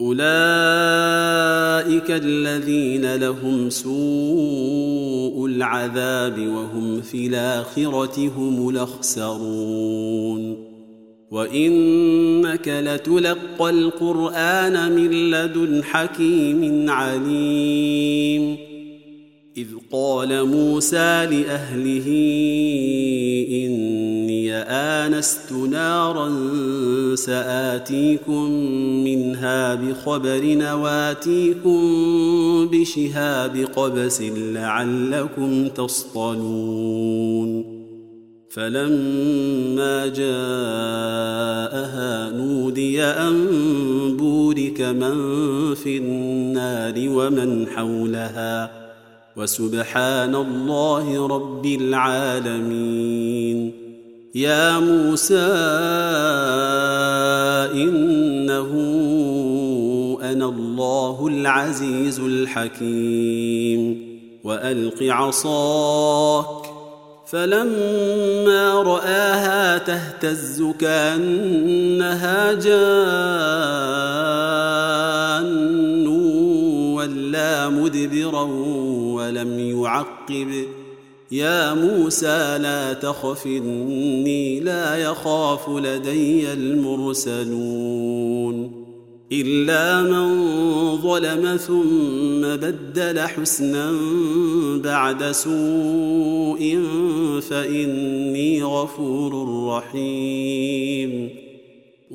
أولئك الذين لهم سوء العذاب وهم في الآخرة هم الأخسرون. وإنك لتلقى القرآن من لدن حكيم عليم. إذ قال موسى لأهله إني آنست نارا سآتيكم منها بخبر وآتيكم بشهاب قبس لعلكم تصطلون. فلما جاءها نودي أن بورك من في النار ومن حولها. وسبحان الله رب العالمين. يا موسى إنه أنا الله العزيز الحكيم. وألق عصاك فلما رآها تهتز كأنها جان ولا مدبرا ولم يعقب يا موسى لا تخف اني لا يخاف لدي المرسلون الا من ظلم ثم بدل حسنا بعد سوء فاني غفور رحيم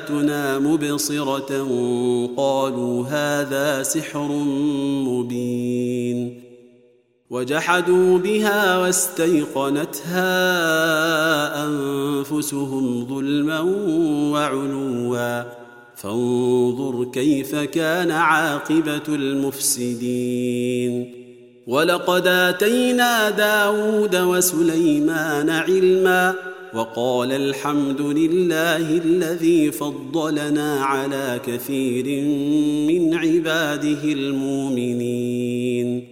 اياتنا مبصره قالوا هذا سحر مبين وجحدوا بها واستيقنتها انفسهم ظلما وعلوا فانظر كيف كان عاقبه المفسدين ولقد اتينا داود وسليمان علما وقال الحمد لله الذي فضلنا على كثير من عباده المؤمنين.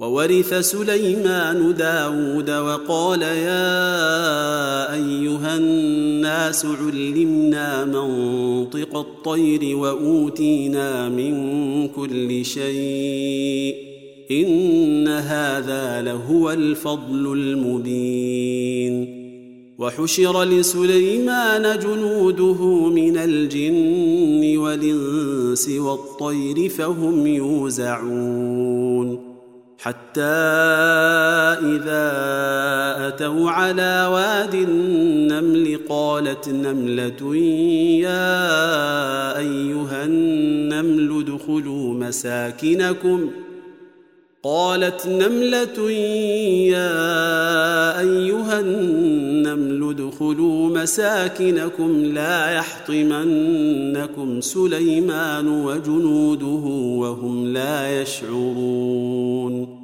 وورث سليمان داود وقال يا أيها الناس علمنا منطق الطير وأوتينا من كل شيء. إن هذا لهو الفضل المبين. وحشر لسليمان جنوده من الجن والإنس والطير فهم يوزعون حتى إذا أتوا على واد النمل قالت نملة يا أيها النمل ادخلوا مساكنكم قالت نملة يا أيها النمل ادخلوا مساكنكم لا يحطمنكم سليمان وجنوده وهم لا يشعرون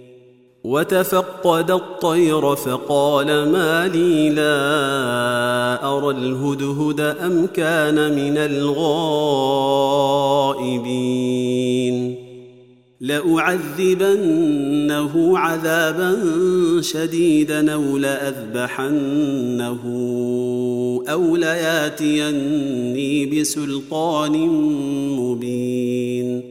وتفقد الطير فقال ما لي لا أرى الهدهد أم كان من الغائبين. لأعذبنه عذابا شديدا أو لأذبحنه أو لياتيني بسلطان مبين.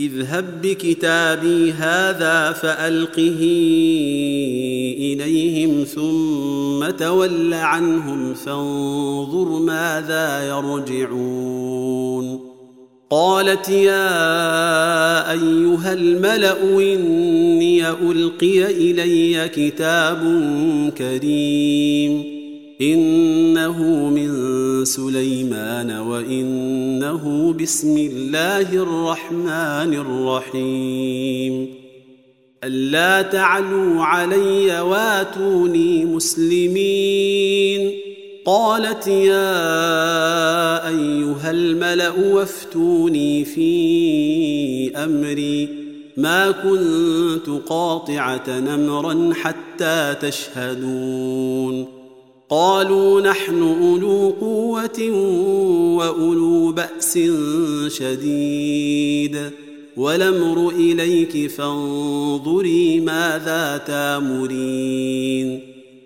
اذهب بكتابي هذا فألقه إليهم ثم تول عنهم فانظر ماذا يرجعون. قالت يا أيها الملأ إني ألقي إلي كتاب كريم. إنه من سليمان وإنه بسم الله الرحمن الرحيم. ألا تعلوا علي واتوني مسلمين. قالت يا أيها الملأ وافتوني في أمري. ما كنت قاطعة نمرا حتى تشهدون. قالوا نحن أولو قوة وأولو بأس شديد. والامر إليك فانظري ماذا تامرين.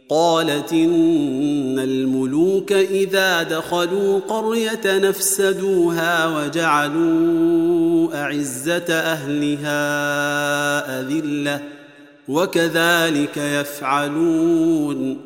قالت إن الملوك إذا دخلوا قرية نفسدوها وجعلوا أعزة أهلها أذلة. وكذلك يفعلون.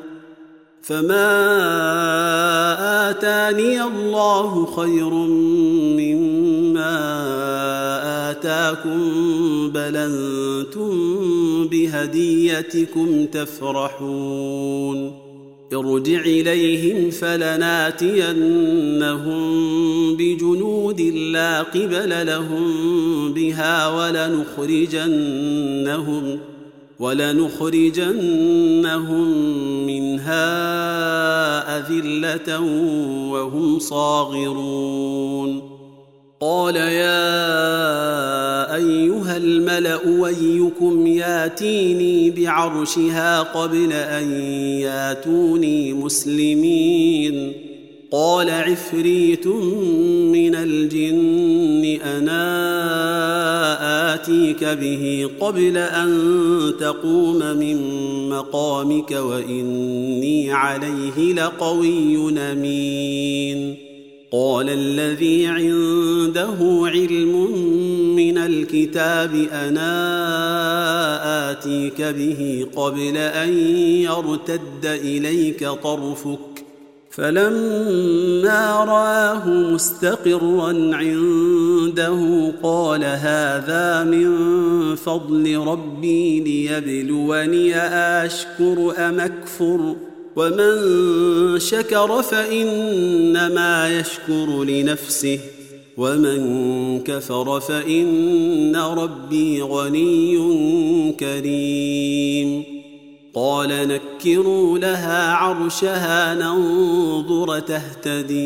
فما اتاني الله خير مما اتاكم بل أنتم بهديتكم تفرحون ارجع اليهم فلناتينهم بجنود لا قبل لهم بها ولنخرجنهم ولنخرجنهم منها أذلة وهم صاغرون. قال يا أيها الملأ أيكم ياتيني بعرشها قبل أن ياتوني مسلمين. قال عفريت من الجن أنا به قبل أن تقوم من مقامك وإني عليه لقوي أمين. قال الذي عنده علم من الكتاب أنا آتيك به قبل أن يرتد إليك طرفك فلما رآه مستقرا عنده قال هذا من فضل ربي ليبلوني اشكر أم يكفر ومن شكر فإنما يشكر لنفسه ومن كفر فإن ربي غني كريم قال نكروا لها عرشها ننظر تهتدي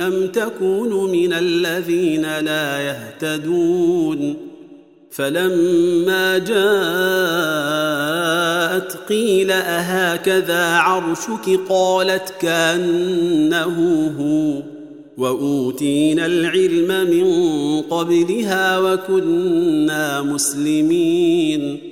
أم تكون من الذين لا يهتدون فلما جاءت قيل أهكذا عرشك قالت كأنه هو وأوتينا العلم من قبلها وكنا مسلمين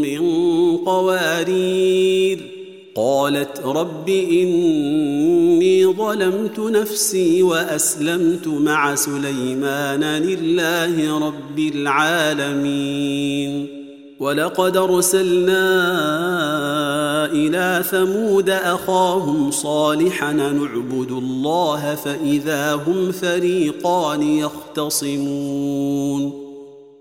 قوارير قالت رب إني ظلمت نفسي وأسلمت مع سليمان لله رب العالمين. ولقد أرسلنا إلى ثمود أخاهم صالحا نعبد الله فإذا هم فريقان يختصمون.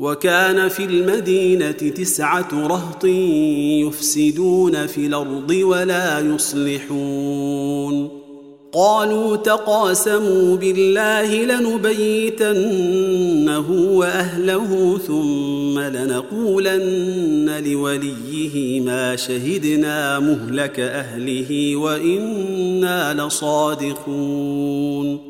وكان في المدينة تسعة رهط يفسدون في الأرض ولا يصلحون. قالوا تقاسموا بالله لنبيتنه وأهله ثم لنقولن لوليه ما شهدنا مهلك أهله وإنا لصادقون.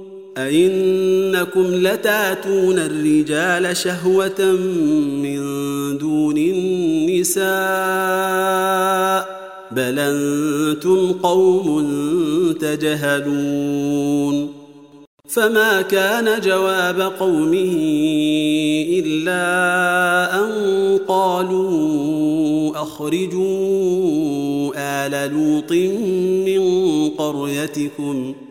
أئنكم لتاتون الرجال شهوة من دون النساء بل أنتم قوم تجهلون فما كان جواب قومه إلا أن قالوا أخرجوا آل لوط من قريتكم ۖ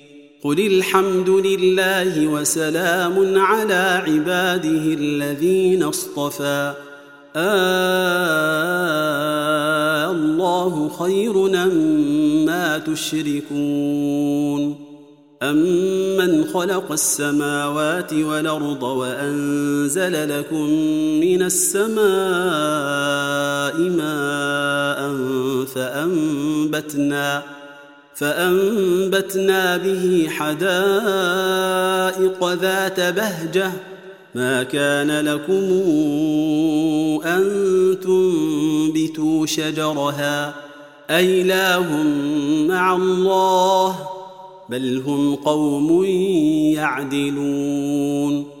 قل الحمد لله وسلام على عباده الذين اصطفى. آه الله خير ما تشركون. امن خلق السماوات والارض وانزل لكم من السماء ماء فانبتنا فأنبتنا به حدائق ذات بهجة. ما كان لكم أن تنبتوا شجرها. أإله مع الله بل هم قوم يعدلون.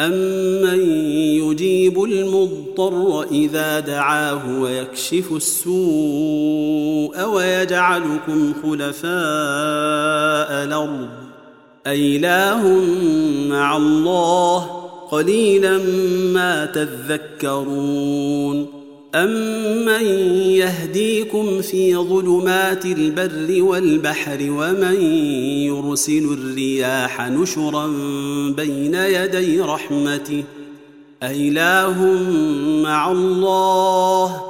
أمن يجيب المضطر إذا دعاه ويكشف السوء ويجعلكم خلفاء الأرض أإله مع الله قليلا ما تذكرون أمن يهديكم في ظلمات البر والبحر ومن يرسل الرياح نشرا بين يدي رحمته أإله مع الله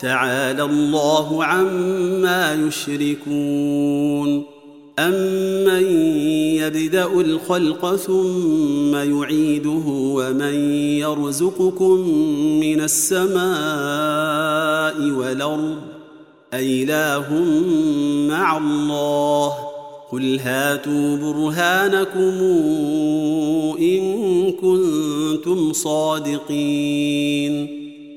تعالى الله عما يشركون أمن يبدأ الخلق ثم يعيده ومن يرزقكم من السماء والأرض أإله مع الله قل هاتوا برهانكم إن كنتم صادقين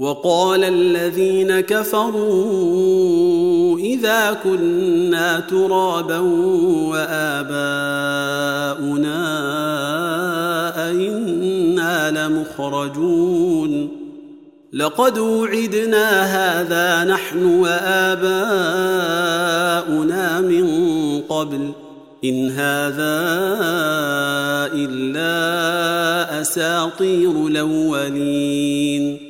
وقال الذين كفروا إذا كنا ترابا وآباؤنا أئنا لمخرجون. لقد وعدنا هذا نحن وآباؤنا من قبل إن هذا إلا أساطير الأولين.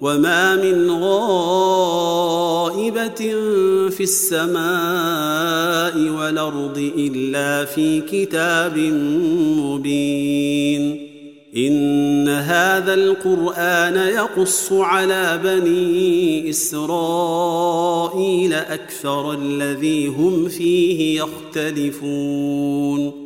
وما من غائبه في السماء والارض الا في كتاب مبين ان هذا القران يقص على بني اسرائيل أكثر الذي هم فيه يختلفون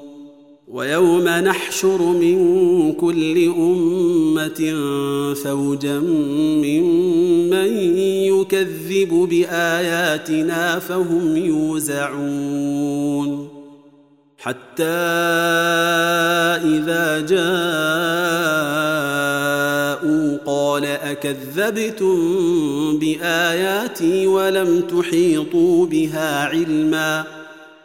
ويوم نحشر من كل أمة فوجا ممن يكذب بآياتنا فهم يوزعون. حتى إذا جاءوا قال أكذبتم بآياتي ولم تحيطوا بها علما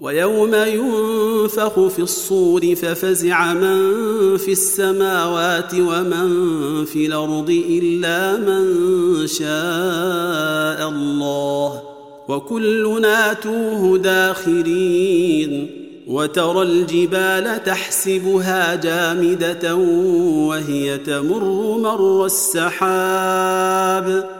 ويوم ينفخ في الصور ففزع من في السماوات ومن في الأرض إلا من شاء الله وكلنا توه داخرين وترى الجبال تحسبها جامدة وهي تمر مر السحاب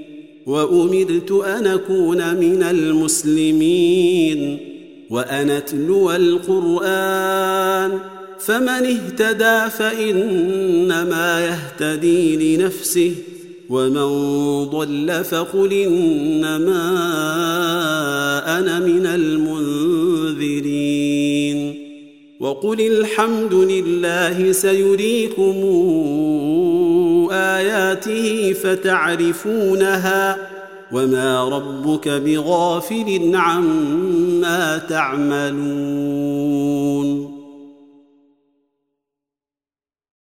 وأمرت أن أكون من المسلمين وأن أتلو القرآن فمن اهتدى فإنما يهتدي لنفسه ومن ضل فقل إنما أنا من المنذرين وقل الحمد لله سيريكم آياته فتعرفونها وما ربك بغافل عما تعملون